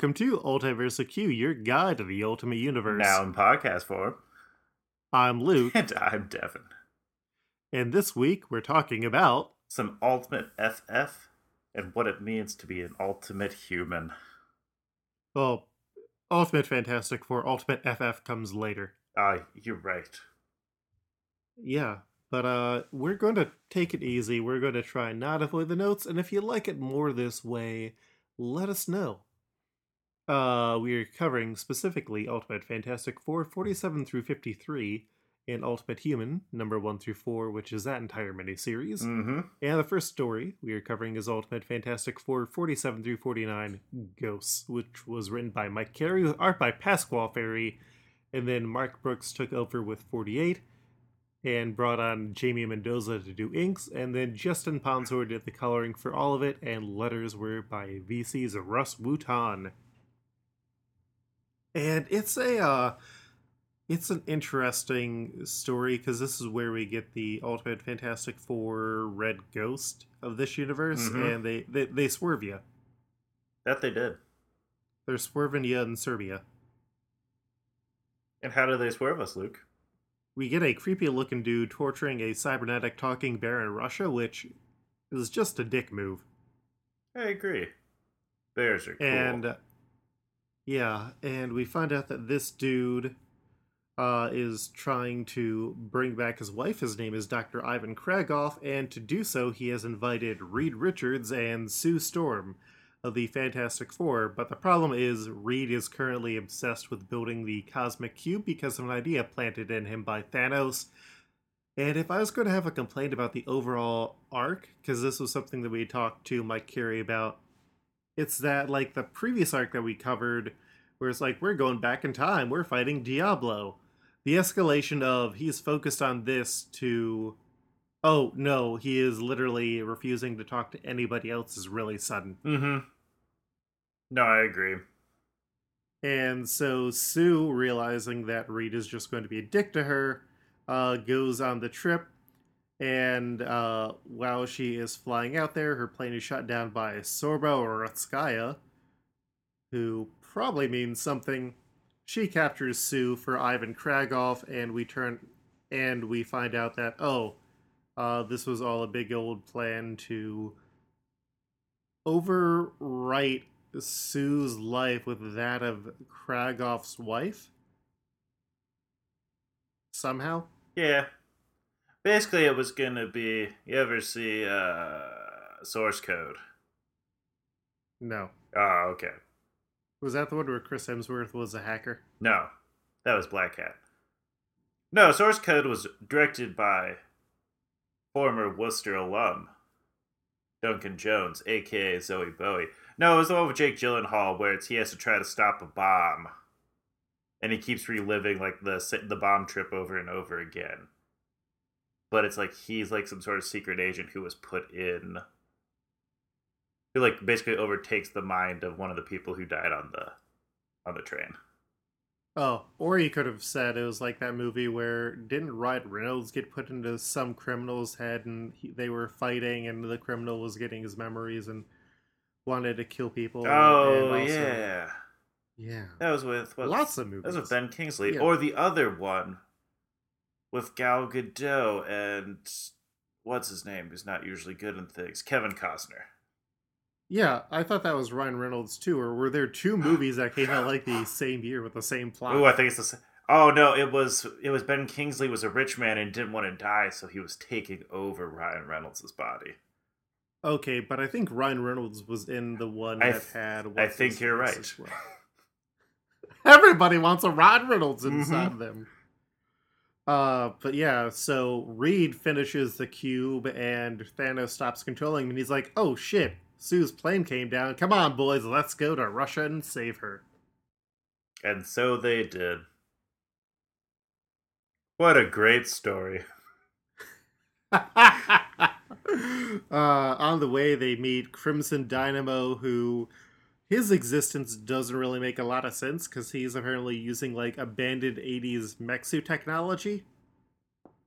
Welcome to Ultiverse Q, your guide to the Ultimate Universe. Now in podcast form. I'm Luke, And I'm Devin. and this week we're talking about Some ultimate FF and what it means to be an ultimate human. well, Ultimate Fantastic Four. Ultimate FF comes later. Ah, you're right. Yeah, but uh, we're going to take it easy. We're going to try not avoid the notes, and if you like it more this way, let us know. Uh, we're covering specifically Ultimate Fantastic Four 47 through 53 and Ultimate Human number 1 through 4, which is that entire miniseries. Mm-hmm. And the first story we are covering is Ultimate Fantastic Four 47 through 49 Ghosts, which was written by Mike Carey with art by Pasqual Ferry. And then Mark Brooks took over with 48 and brought on Jamie Mendoza to do inks. And then Justin Ponsor did the coloring for all of it, and letters were by VC's Russ Wooton. And it's a uh, it's an interesting story because this is where we get the Ultimate Fantastic Four Red Ghost of this universe, Mhm. and they, they they swerve you. That they did. They're swerving you in Serbia. And how do they swerve us, Luke? We get a creepy looking dude torturing a cybernetic talking bear in Russia, which is just a dick move. I agree. Bears are cool. And uh, yeah, and we find out that this dude uh, is trying to bring back his wife. His name is Dr. Ivan Kragoff, and to do so, he has invited Reed Richards and Sue Storm of the Fantastic Four. But the problem is, Reed is currently obsessed with building the Cosmic Cube because of an idea planted in him by Thanos. And if I was going to have a complaint about the overall arc, because this was something that we talked to Mike Carey about, it's that like the previous arc that we covered, where it's like we're going back in time, we're fighting Diablo. The escalation of he's focused on this to, oh no, he is literally refusing to talk to anybody else is really sudden. Mm-hmm. No, I agree. And so Sue, realizing that Reed is just going to be a dick to her, uh, goes on the trip. And uh, while she is flying out there, her plane is shot down by Sorba or Ratskaya, who probably means something. She captures Sue for Ivan Kragoff, and we turn and we find out that oh, uh, this was all a big old plan to overwrite Sue's life with that of Kragoff's wife. Somehow. Yeah. Basically, it was gonna be. You ever see uh, Source Code? No. Oh, okay. Was that the one where Chris Hemsworth was a hacker? No, that was Black Hat. No, Source Code was directed by former Wooster alum Duncan Jones, aka Zowie Bowie. No, it was the one with Jake Gyllenhaal where it's he has to try to stop a bomb, and he keeps reliving like the the bomb trip over and over again. But it's like he's like some sort of secret agent who was put in, who like basically overtakes the mind of one of the people who died on the on the train. Oh, or you could have said it was like that movie where didn't Ryan Reynolds get put into some criminal's head and he, they were fighting and the criminal was getting his memories and wanted to kill people. Oh also- yeah, yeah. that was with what, Lots of That movies. was with Ben Kingsley, Yeah. or the other one with Gal Gadot and what's his name? Who's not usually good in things? Kevin Costner. Yeah, I thought that was Ryan Reynolds too. Or were there two movies that came out like the same year with the same plot? Oh, I think it's the. same. Oh no, it was it was Ben Kingsley was a rich man and didn't want to die, so he was taking over Ryan Reynolds' body. Okay, but I think Ryan Reynolds was in the one I that th- had. I think you're right. well. Everybody wants a Ryan Reynolds Mm-hmm. inside them. Uh, but yeah, so Reed finishes the cube and Thanos stops controlling him, and he's like, "Oh shit, Sue's plane came down. Come on, boys, let's go to Russia and save her." And so they did. What a great story. uh, on the way, they meet Crimson Dynamo, who his existence doesn't really make a lot of sense because he's apparently using like abandoned 80s mech technology.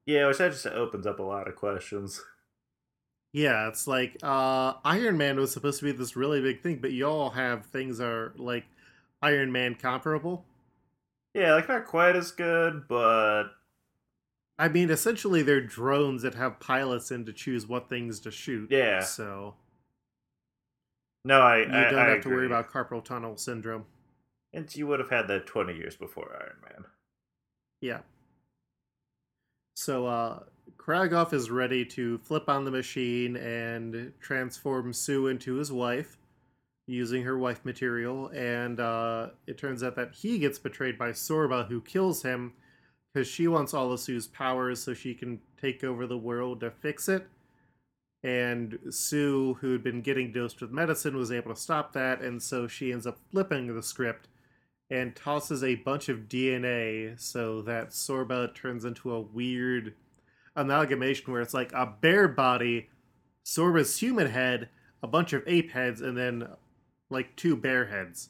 Yeah, which that just opens up a lot of questions. Yeah, it's like uh Iron Man was supposed to be this really big thing, but y'all have things are like Iron Man comparable. Yeah, like not quite as good, but I mean, essentially, they're drones that have pilots in to choose what things to shoot. Yeah. So no, I you I, don't I have to worry about carpal tunnel syndrome. And you would have had that twenty years before Iron Man. Yeah. So uh Kragoff is ready to flip on the machine and transform Sue into his wife using her wife material and uh it turns out that he gets betrayed by Sorba who kills him because she wants all of Sue's powers so she can take over the world to fix it. And Sue, who had been getting dosed with medicine, was able to stop that, and so she ends up flipping the script and tosses a bunch of DNA so that Sorba turns into a weird amalgamation where it's like a bear body, Sorba's human head, a bunch of ape heads, and then like two bear heads.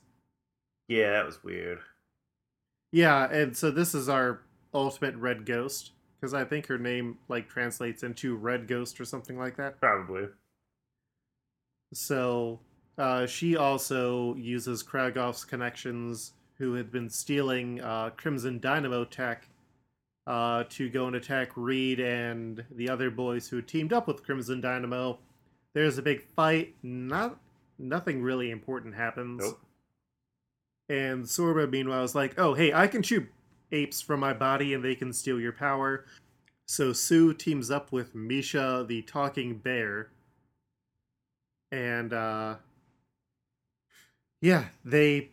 Yeah, that was weird. Yeah, and so this is our ultimate red ghost because I think her name like translates into red ghost or something like that. Probably. So uh, she also uses Kragoff's connections, who had been stealing uh, Crimson Dynamo tech, uh, to go and attack Reed and the other boys who teamed up with Crimson Dynamo. There's a big fight. Not nothing really important happens. Nope. And Sorba, meanwhile, is like, "Oh, hey, I can shoot apes from my body, and they can steal your power." So Sue teams up with Misha, the talking bear, and uh yeah they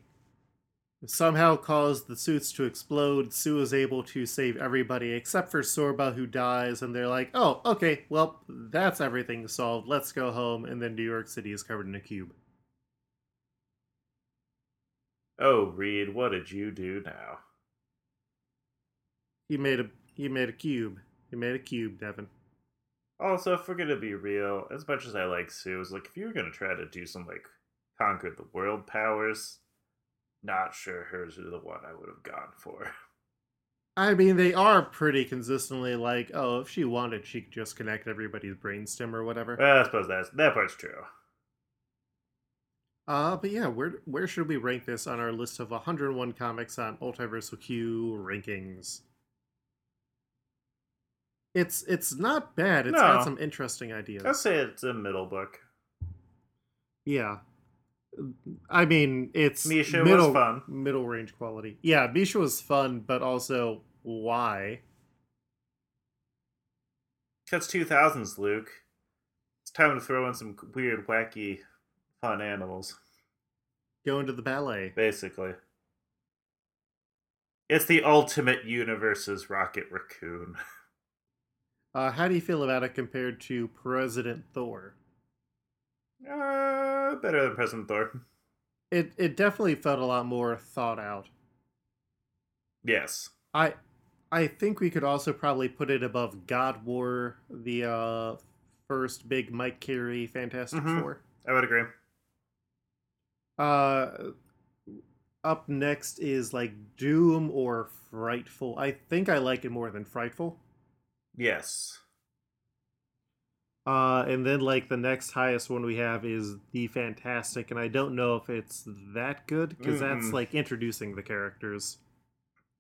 somehow cause the suits to explode sue is able to save everybody except for sorba who dies and they're like oh okay well that's everything solved let's go home and then new york city is covered in a cube Oh, Reed, what did you do now? He made a he made a cube he made a cube devin Also, if we're gonna be real, as much as I like Sue, like if you were gonna try to do some like conquer the world powers, not sure hers are the one I would have gone for. i mean they are pretty consistently like oh if she wanted she could just connect everybody's brainstem or whatever Well, I suppose that's that part's true. Uh, but yeah, where where should we rank this on our list of 101 comics on Multiversal Q rankings? It's it's not bad. It's No. got some interesting ideas. I'd say it's a middle book. Yeah, I mean it's Misha was middle fun. middle range quality. Yeah, Misha was fun, but also why? Two thousands, Luke. It's time to throw in some weird, wacky, fun animals. Go into the ballet. Basically, it's the ultimate universe's Rocket Raccoon. Uh, how do you feel about it compared to President Thor? Uh, better than President Thor. It it definitely felt a lot more thought out. Yes. I I think we could also probably put it above God War, the uh first big Mike Carey Fantastic Mhm. Four. I would agree. Uh up next is like Doom or Frightful. I think I like it more than Frightful. Yes. Uh and then like the next highest one we have is The Fantastic and I don't know if it's that good because that's Mm-mm. like introducing the characters.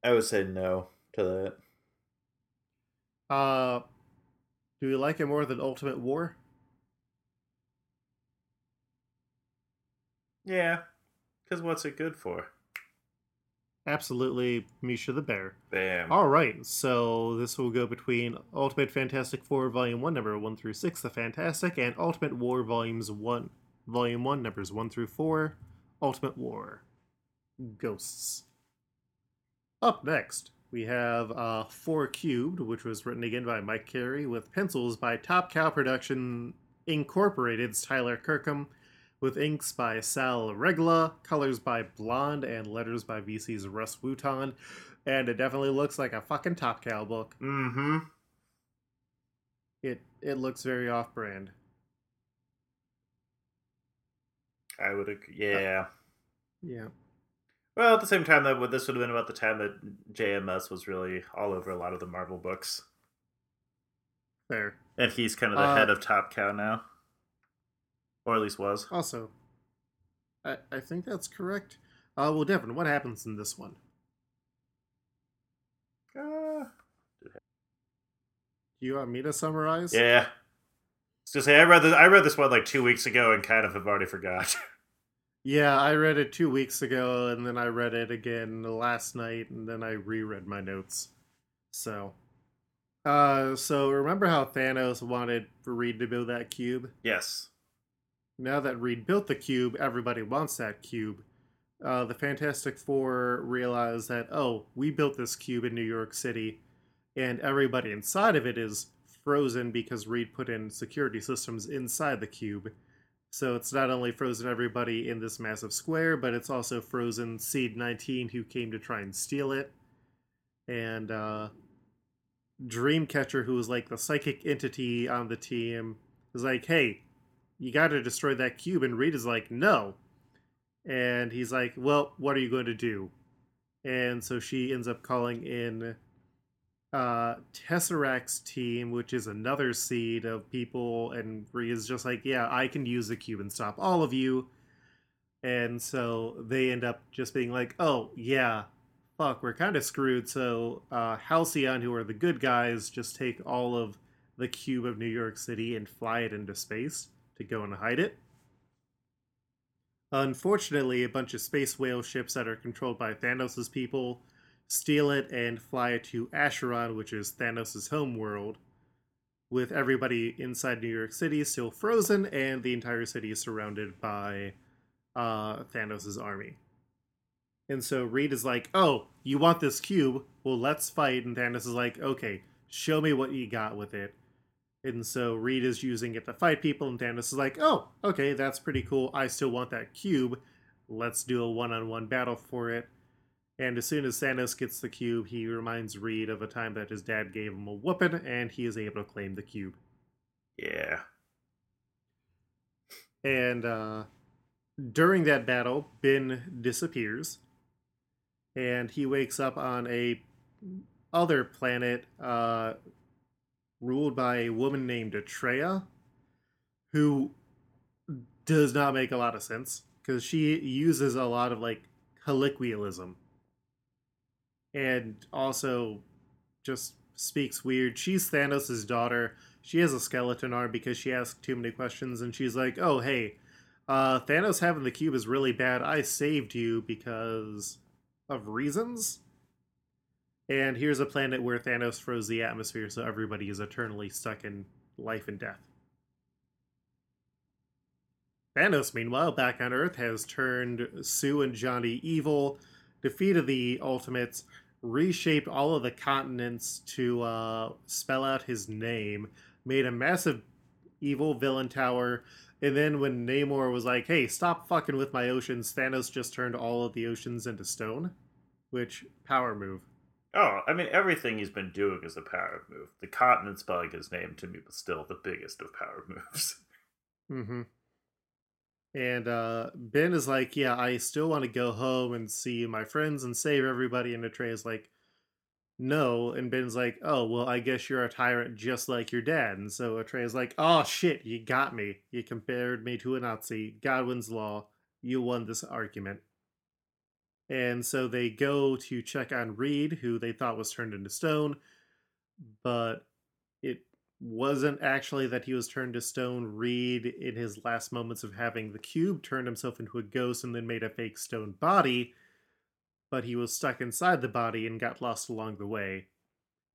I would say no to that. Uh do you like it more than Ultimate War? Yeah. Because what's it good for? Absolutely Misha the Bear. Bam. All right, so this will go between Ultimate Fantastic Four Volume One, number one through six, The Fantastic, and Ultimate War Volumes One, Volume One, numbers one through four, Ultimate War, Ghosts. Up next, we have uh, Four Cubed, which was written again by Mike Carey, with pencils by Top Cow Production Incorporated's Tyler Kirkham, with inks by Sal Regla, colors by Blonde, and letters by VC's Russ Wooton. And it definitely looks like a fucking Top Cow book. Mm-hmm. It it looks very off brand. I would agree. Yeah. Yeah. Well, at the same time, that this would have been about the time that JMS was really all over a lot of the Marvel books, Fair. and he's kind of the Uh, head of Top Cow now, or at least was. Also, I, I think that's correct. Uh, well, Devin, what happens in this one? Uh, Do You want me to summarize? yeah. So say I read this, I read this one like two weeks ago and kind of have already forgot. Yeah, I read it two weeks ago, and then I read it again last night, and then I reread my notes. So, uh, so remember how Thanos wanted Reed to build that cube? yes. Now that Reed built the cube, everybody wants that cube. Uh, the Fantastic Four realize that oh, we built this cube in New York City, and everybody inside of it is frozen because Reed put in security systems inside the cube. So it's not only frozen everybody in this massive square, but it's also frozen Seed 19 who came to try and steal it. And uh, Dreamcatcher, who was like the psychic entity on the team, is like, hey, you got to destroy that cube. And Reed is like, no. And he's like, well, what are you going to do? And so she ends up calling in uh Tesseract's team, which is another seed of people, and Reed is just like, yeah, I can use the cube and stop all of you. And so they end up just being like, oh, yeah, fuck, we're kind of screwed. So uh, Halcyon, who are the good guys, just take all of the cube of New York City and fly it into space to go and hide it. Unfortunately, a bunch of space whale ships that are controlled by Thanos' people steal it and fly it to Acheron, which is Thanos' home world, with everybody inside New York City still frozen and the entire city is surrounded by uh, Thanos' army. And so Reed is like, Oh, you want this cube? Well, let's fight. And Thanos is like, Okay, show me what you got with it. And so Reed is using it to fight people, and Thanos is like, Oh, okay, that's pretty cool. I still want that cube. Let's do a one on one battle for it. And as soon as Thanos gets the cube, he reminds Reed of a time that his dad gave him a whooping, and he is able to claim the cube. Yeah. And uh, during that battle, Ben disappears, and he wakes up on a other planet uh, ruled by a woman named Atreya, who does not make a lot of sense because she uses a lot of like colloquialism and also just speaks weird. She's Thanos' daughter. She has a skeleton arm because she asked too many questions, and she's like, "Oh, hey, uh, Thanos having the cube is really bad. I saved you because of reasons." And here's a planet where Thanos froze the atmosphere, so everybody is eternally stuck in life and death. Thanos, meanwhile, back on Earth, has turned Sue and Johnny evil, defeated the Ultimates, reshaped all of the continents to uh, spell out his name, made a massive evil villain tower, and then when Namor was like, hey, stop fucking with my oceans, Thanos just turned all of the oceans into stone. Which, power move. Oh, I mean, everything he's been doing is a power move. The continent spelling his name to me was still the biggest of power moves. Mm-hmm. And uh, Ben is like, yeah, I still want to go home and see my friends and save everybody. And Atreus is like, no. And Ben's like, oh, well, I guess you're a tyrant just like your dad. And so Atreus is like, oh, shit, you got me. You compared me to a Nazi. Godwin's Law. You won this argument. And so they go to check on Reed, who they thought was turned into stone, but it wasn't actually that he was turned to stone. Reed, in his last moments of having the cube, turned himself into a ghost and then made a fake stone body, but he was stuck inside the body and got lost along the way.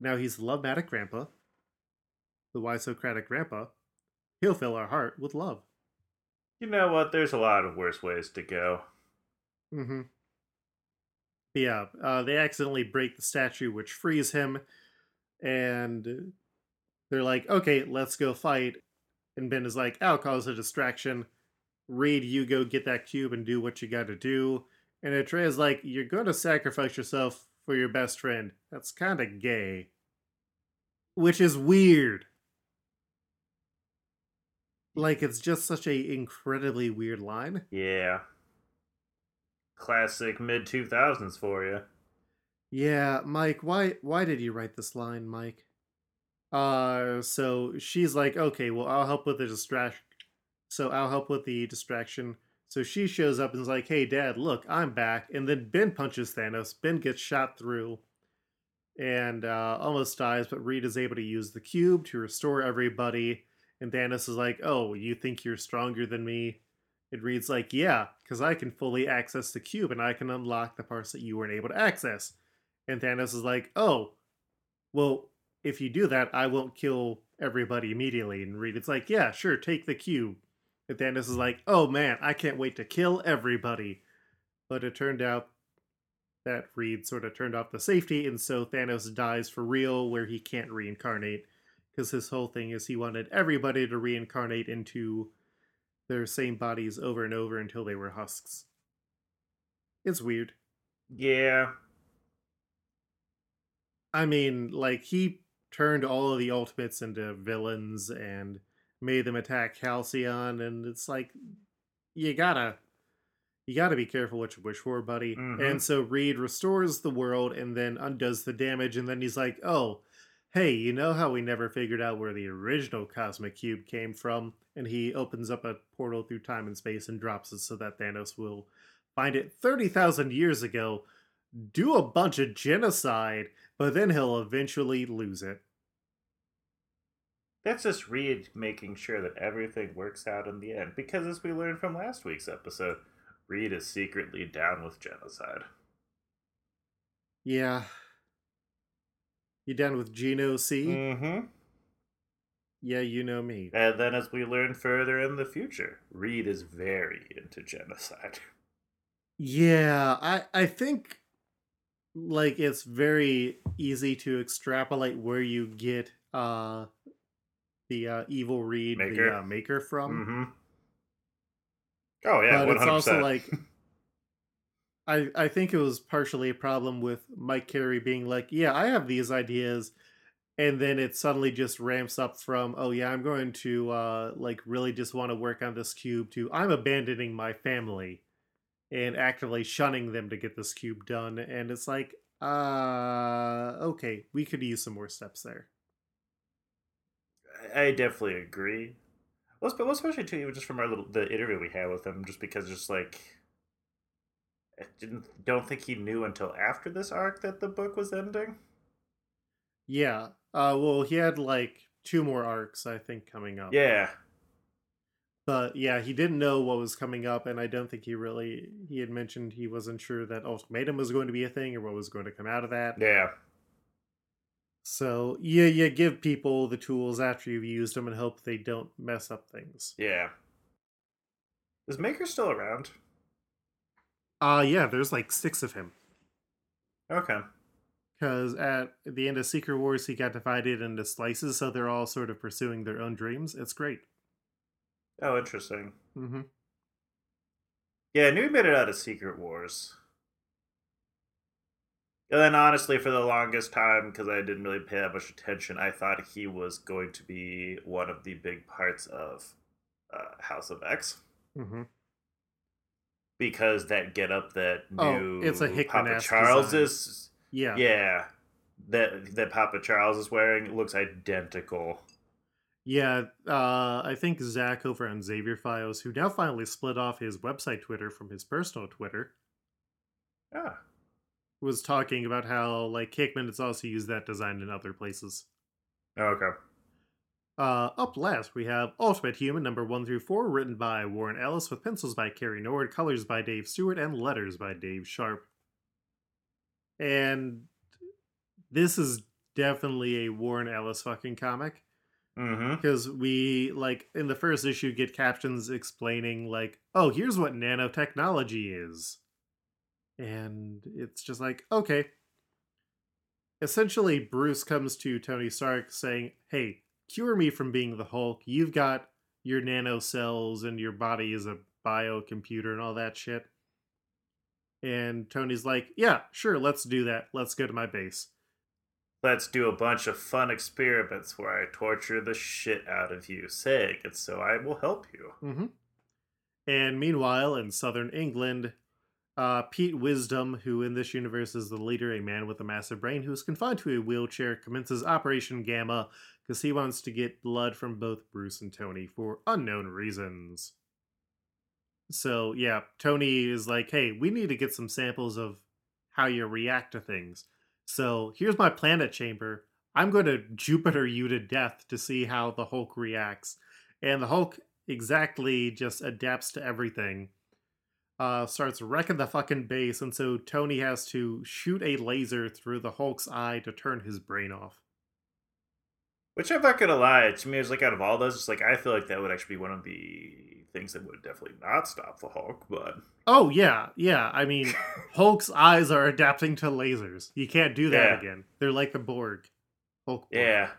Now he's the Lovematic Grandpa, the why Socratic Grandpa. He'll fill our heart with love. You know what? There's a lot of worse ways to go. Mm-hmm. Yeah, uh, they accidentally break the statue, which frees him, and they're like, "Okay, let's go fight." And Ben is like, "I'll cause a distraction. Reed, you go get that cube and do what you got to do." And Atreya's like, "You're going to sacrifice yourself for your best friend. That's kind of gay." Which is weird. Like it's just such a incredibly weird line. Yeah. Classic mid 2000s for you. Yeah, Mike, why why did you write this line, Mike? Uh so she's like, "Okay, well, I'll help with the distraction. So I'll help with the distraction. So she shows up and is like, "Hey, Dad, look, I'm back." And then Ben punches Thanos. Ben gets shot through, and uh, almost dies. But Reed is able to use the cube to restore everybody. And Thanos is like, "Oh, you think you're stronger than me?" It reads like, "Yeah, because I can fully access the cube, and I can unlock the parts that you weren't able to access." And Thanos is like, "Oh, well, if you do that, I won't kill everybody immediately." And Reed is like, "Yeah, sure, take the cube." And Thanos is like, "Oh man, I can't wait to kill everybody." But it turned out that Reed sort of turned off the safety, and so Thanos dies for real, where he can't reincarnate, because his whole thing is he wanted everybody to reincarnate into their same bodies over and over until they were husks. It's weird. Yeah. I mean, like he turned all of the ultimates into villains and made them attack Halcyon, and it's like you gotta you gotta be careful what you wish for, buddy. Mhm. And so Reed restores the world and then undoes the damage, and then he's like, "Oh, hey, you know how we never figured out where the original cosmic cube came from?" And he opens up a portal through time and space and drops it so that Thanos will find it thirty thousand years ago, do a bunch of genocide, but then he'll eventually lose it. That's just Reed making sure that everything works out in the end. Because as we learned from last week's episode, Reed is secretly down with genocide. Yeah. You down with Geno C? Mm-hmm. Yeah, you know me. And then as we learn further in the future, Reed is very into genocide. Yeah, I I think like it's very easy to extrapolate where you get uh the uh, evil Reed Maker. the uh, maker from. Mm-hmm. Oh yeah, but one it's also like I I think it was partially a problem with Mike Carey being like, "Yeah, I have these ideas." And then it suddenly just ramps up from, "Oh yeah, I'm going to uh like really just want to work on this cube to I'm abandoning my family and actively shunning them to get this cube done." And it's like, "Uh, okay, we could use some more steps there." I definitely agree. Well, spe- especially too, even just from our little the interview we had with him, just because just like I didn't don't think he knew until after this arc that the book was ending. Yeah. Uh well, he had like two more arcs I think coming up. Yeah, But yeah, he didn't know what was coming up, and I don't think he really he had mentioned he wasn't sure that ultimatum was going to be a thing or what was going to come out of that. yeah, So yeah, you give people the tools after you've used them and hope they don't mess up things. yeah. Is Maker still around? Uh yeah, there's like six of him. Okay. Because at the end of Secret Wars, he got divided into slices, so they're all sort of pursuing their own dreams. It's great. Oh, interesting. Mm-hmm. Yeah, I knew he made it out of Secret Wars. And then, honestly, for the longest time, because I didn't really pay that much attention, I thought he was going to be one of the big parts of uh, House of X. Mm-hmm. Because that get up that Oh, new it's a Papa Charles design. is, Yeah. yeah, that that Papa Charles is wearing looks identical. Yeah, uh, I think Zach over on Xavier Files, who now finally split off his website Twitter from his personal Twitter, Ah, was talking about how like Hickman has also used that design in other places. okay. Uh, up last, we have Ultimate Human number one through four, written by Warren Ellis, with pencils by Cary Nord, colors by Dave Stewart, and letters by Dave Sharpe. And this is definitely a Warren Ellis fucking comic. Mm-hmm. because we like in the first issue get captions explaining like oh here's what nanotechnology is and it's just like okay essentially bruce comes to tony stark saying hey cure me from being the hulk. You've got your nano cells and your body is a biocomputer and all that shit. And tony's like yeah sure let's do that. Let's go to my base. Let's do a bunch of fun experiments where I torture the shit out of you, saying it's so I will help you. Mm-hmm. And meanwhile, in southern England, uh, Pete Wisdom, who in this universe is the leader, a man with a massive brain who is confined to a wheelchair, commences Operation Gamma because he wants to get blood from both Bruce and Tony for unknown reasons. So yeah, Tony is like, "Hey, we need to get some samples of how you react to things. So here's my planet chamber. I'm going to Jupiter you to death to see how the Hulk reacts." And the Hulk exactly just adapts to everything. Uh, starts wrecking the fucking base, and so Tony has to shoot a laser through the Hulk's eye to turn his brain off. Which I'm not gonna lie, to me, it's like out of all those, it's like I feel like that would actually be one of the things that would definitely not stop the Hulk. But Oh yeah, yeah. I mean, Hulk's eyes are adapting to lasers. You can't do that Yeah. again. They're like the Borg. Hulk. Borg. yeah,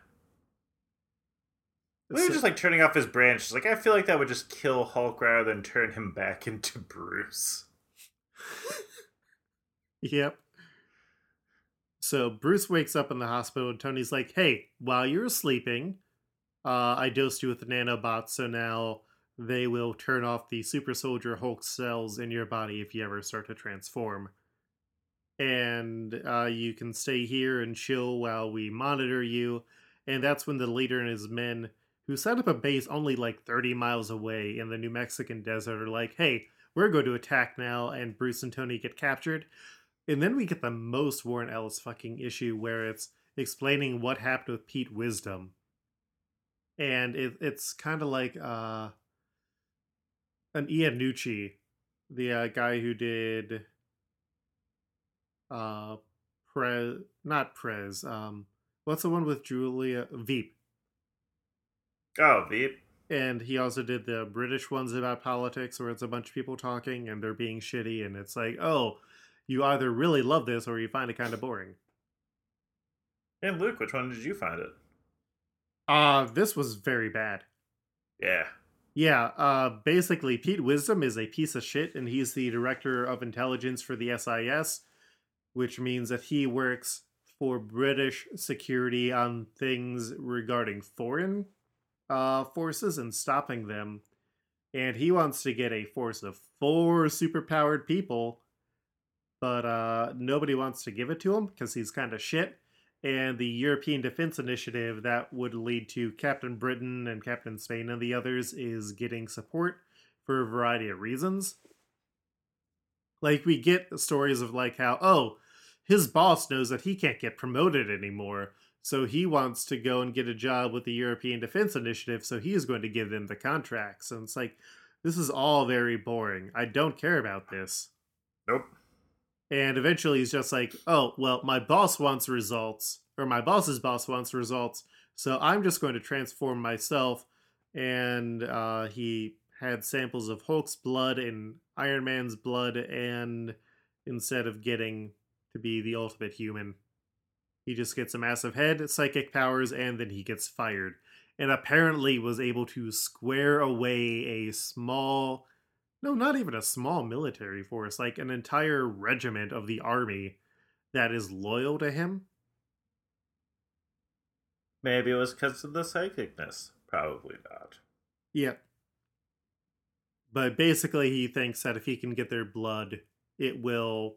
maybe So- just like turning off his branch. Like I feel like that would just kill Hulk rather than turn him back into Bruce. Yep. So Bruce wakes up in the hospital, and Tony's like, "Hey, while you're sleeping, uh, I dosed you with the nanobots, so now they will turn off the super soldier Hulk cells in your body if you ever start to transform. And uh, you can stay here and chill while we monitor you." And that's when the leader and his men, who set up a base only like 30 miles away in the New Mexican desert, are like, "Hey, we're going to attack now," and Bruce and Tony get captured. And then we get the most Warren Ellis fucking issue where it's explaining what happened with Pete Wisdom. And it, it's kind of like uh, an Iannucci, the uh, guy who did uh, Prez, not Prez, um, what's the one with Julia Veep? Oh, Veep. And he also did the British ones about politics where it's a bunch of people talking and they're being shitty, and it's like, oh, you either really love this or you find it kind of boring. And Luke, which one did you find it? Uh, this was very bad. Yeah. Yeah, uh, basically, Pete Wisdom is a piece of shit, and he's the director of intelligence for the SIS, which means that he works for British security on things regarding foreign uh, forces and stopping them. And he wants to get a force of four superpowered people, but uh, nobody wants to give it to him because he's kind of shit. And the European Defense Initiative that would lead to Captain Britain and Captain Spain and the others is getting support for a variety of reasons. Like, we get stories of, like, how, oh, his boss knows that he can't get promoted anymore, so he wants to go and get a job with the European Defense Initiative, so he is going to give them the contracts. And it's like, this is all very boring. I don't care about this. Nope. And eventually he's just like, oh, well, my boss wants results, or my boss's boss wants results, so I'm just going to transform myself. And uh, he had samples of Hulk's blood and Iron Man's blood, and instead of getting to be the ultimate human, he just gets a massive head, psychic powers, and then he gets fired. And apparently was able to square away a small no, not even a small military force, like an entire regiment of the army that is loyal to him. Maybe it was because of the psychicness. Probably not. Yeah. But basically, he thinks that if he can get their blood, it will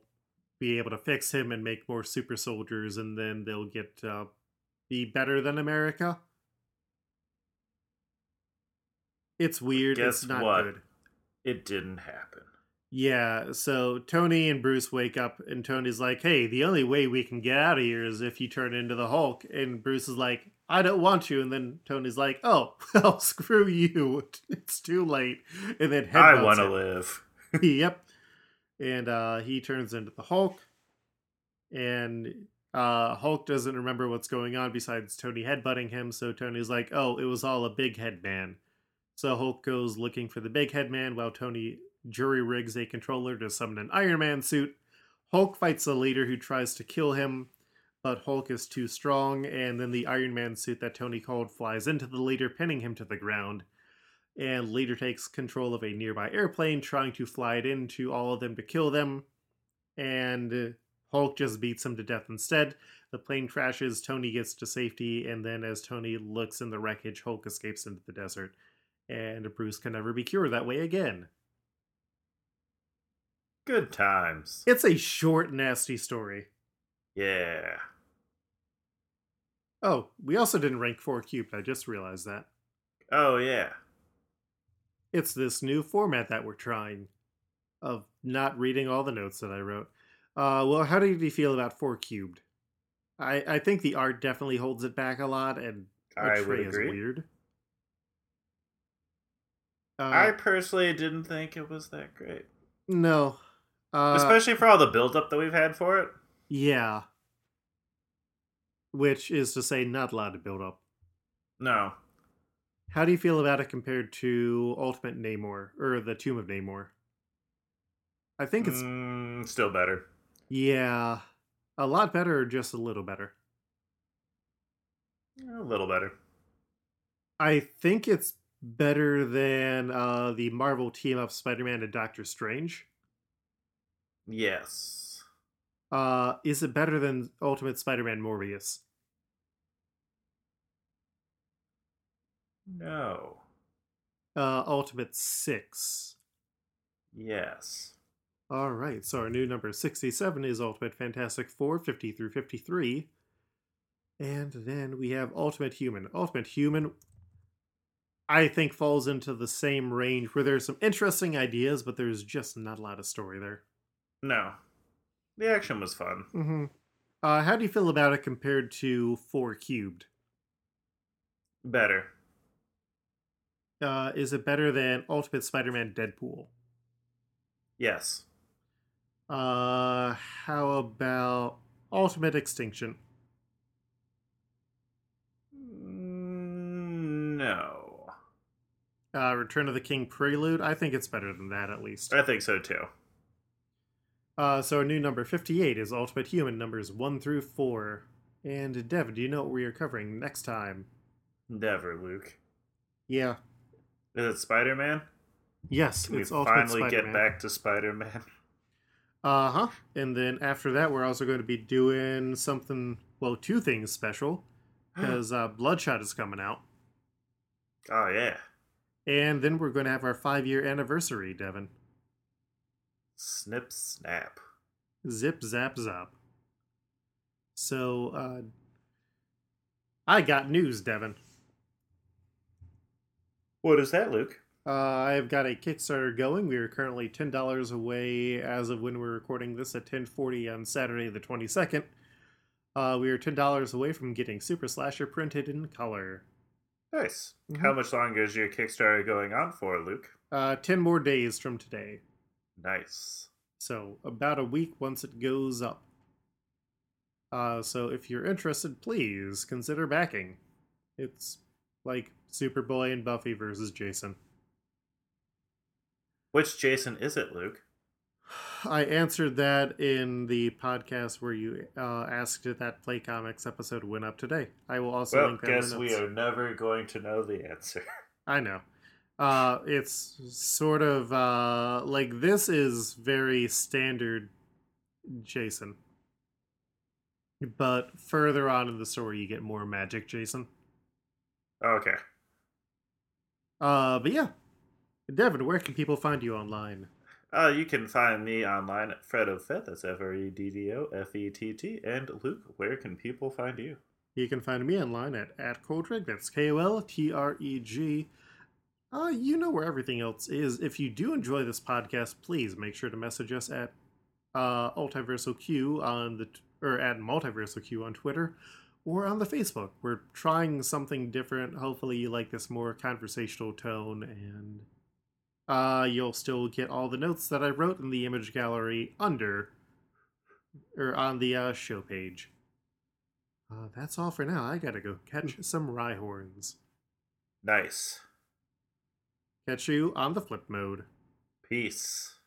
be able to fix him and make more super soldiers, and then they'll get uh, be better than America. It's weird. Guess it's not what? good. It didn't happen. Yeah, so Tony and Bruce wake up, and Tony's like, "Hey, the only way we can get out of here is if you turn into the Hulk." And Bruce is like, "I don't want to." And then Tony's like, "Oh, well, screw you. It's too late." And then I want to live. yep. And uh, he turns into the Hulk, and uh, Hulk doesn't remember what's going on besides Tony headbutting him. So Tony's like, "Oh, it was all a big head man." So Hulk goes looking for the big head man while Tony jury rigs a controller to summon an Iron Man suit. Hulk fights the leader who tries to kill him, but Hulk is too strong, and then the Iron Man suit that Tony called flies into the leader, pinning him to the ground. And later takes control of a nearby airplane, trying to fly it into all of them to kill them. And Hulk just beats him to death instead. The plane crashes, Tony gets to safety, and then as Tony looks in the wreckage, Hulk escapes into the desert. And Bruce can never be cured that way again. Good times. It's a short, nasty story. Yeah. Oh, we also didn't rank 4 cubed. I just realized that. Oh yeah. It's this new format that we're trying of not reading all the notes that I wrote. Uh, well, how did you feel about Four Cubed? I I think the art definitely holds it back a lot, and I would Trey is weird. Uh, I personally didn't think it was that great, no, uh, especially for all the build-up that we've had for it. yeah, which is to say, not a lot to build up. No, How do you feel about it compared to Ultimate Namor or the Tomb of Namor? I think it's Mm, still better. yeah, a lot better or just a little better. A little better. I think it's better than uh, the Marvel team of Spider-Man and Doctor Strange. Yes. Uh, is it better than Ultimate Spider-Man Morbius? No. Uh, Ultimate Six. Yes. All right, so our new number 67 is Ultimate Fantastic Four, 50 through 53. And then we have Ultimate Human. Ultimate Human, I think, falls into the same range where there's some interesting ideas, but there's just not a lot of story there. No. The action was fun. Mm-hmm. Uh, how do you feel about it compared to Four Cubed? Better. Uh, is it better than Ultimate Spider-Man Deadpool? Yes. Uh, how about Ultimate Extinction? Mm, No. Uh, Return of the King Prelude? I think it's better than that, at least. I think so too. Uh, so our new number 58 is Ultimate Human, numbers 1 through 4. And Dev, do you know what we are covering next time? Never, Luke. Yeah. Is it Spider Man? Yes, Can we it's Ultimate finally Spider-Man. get back to Spider Man? Uh huh. And then after that, we're also going to be doing something, well, two things special, because uh, Bloodshot is coming out. oh, yeah. And then we're going to have our five year anniversary, Devin. Snip, snap. Zip, zap, zap. So, uh, I got news, Devin. What is that, Luke? Uh, I've got a Kickstarter going. We are currently ten dollars away as of when we're recording this at ten forty on Saturday the twenty second. Uh, we are ten dollars away from getting Super Slasher printed in color. Nice. Mhm. How much longer is your Kickstarter going on for, Luke? Uh, ten more days from today, Nice. so about a week once it goes up. Uh, so if you're interested, please consider backing. It's like Superboy and Buffy versus Jason. Which Jason is it, Luke? I answered that in the podcast where you uh, asked if that Play Comics episode went up today. I will also well, link that guess we are never going to know the answer. I know. Uh, it's sort of uh, like this is very standard Jason. But further on in the story, you get more magic Jason. okay. Uh, but yeah. Devin, where can people find you online? Uh, you can find me online at Freddo Fett. That's F R E D D O F E T T. And Luke, where can people find you? You can find me online at, at Koltreg. That's K O L T R E G. Uh, you know where everything else is. If you do enjoy this podcast, please make sure to message us at uh, Multiversal Q on the t- or at Multiversal Q on Twitter or on the Facebook. We're trying something different. Hopefully, you like this more conversational tone, and uh, you'll still get all the notes that I wrote in the image gallery under or on the uh, show page. Uh, that's all for now. I gotta go catch some Rhyhorns. Nice. Catch you on the flip mode. Peace.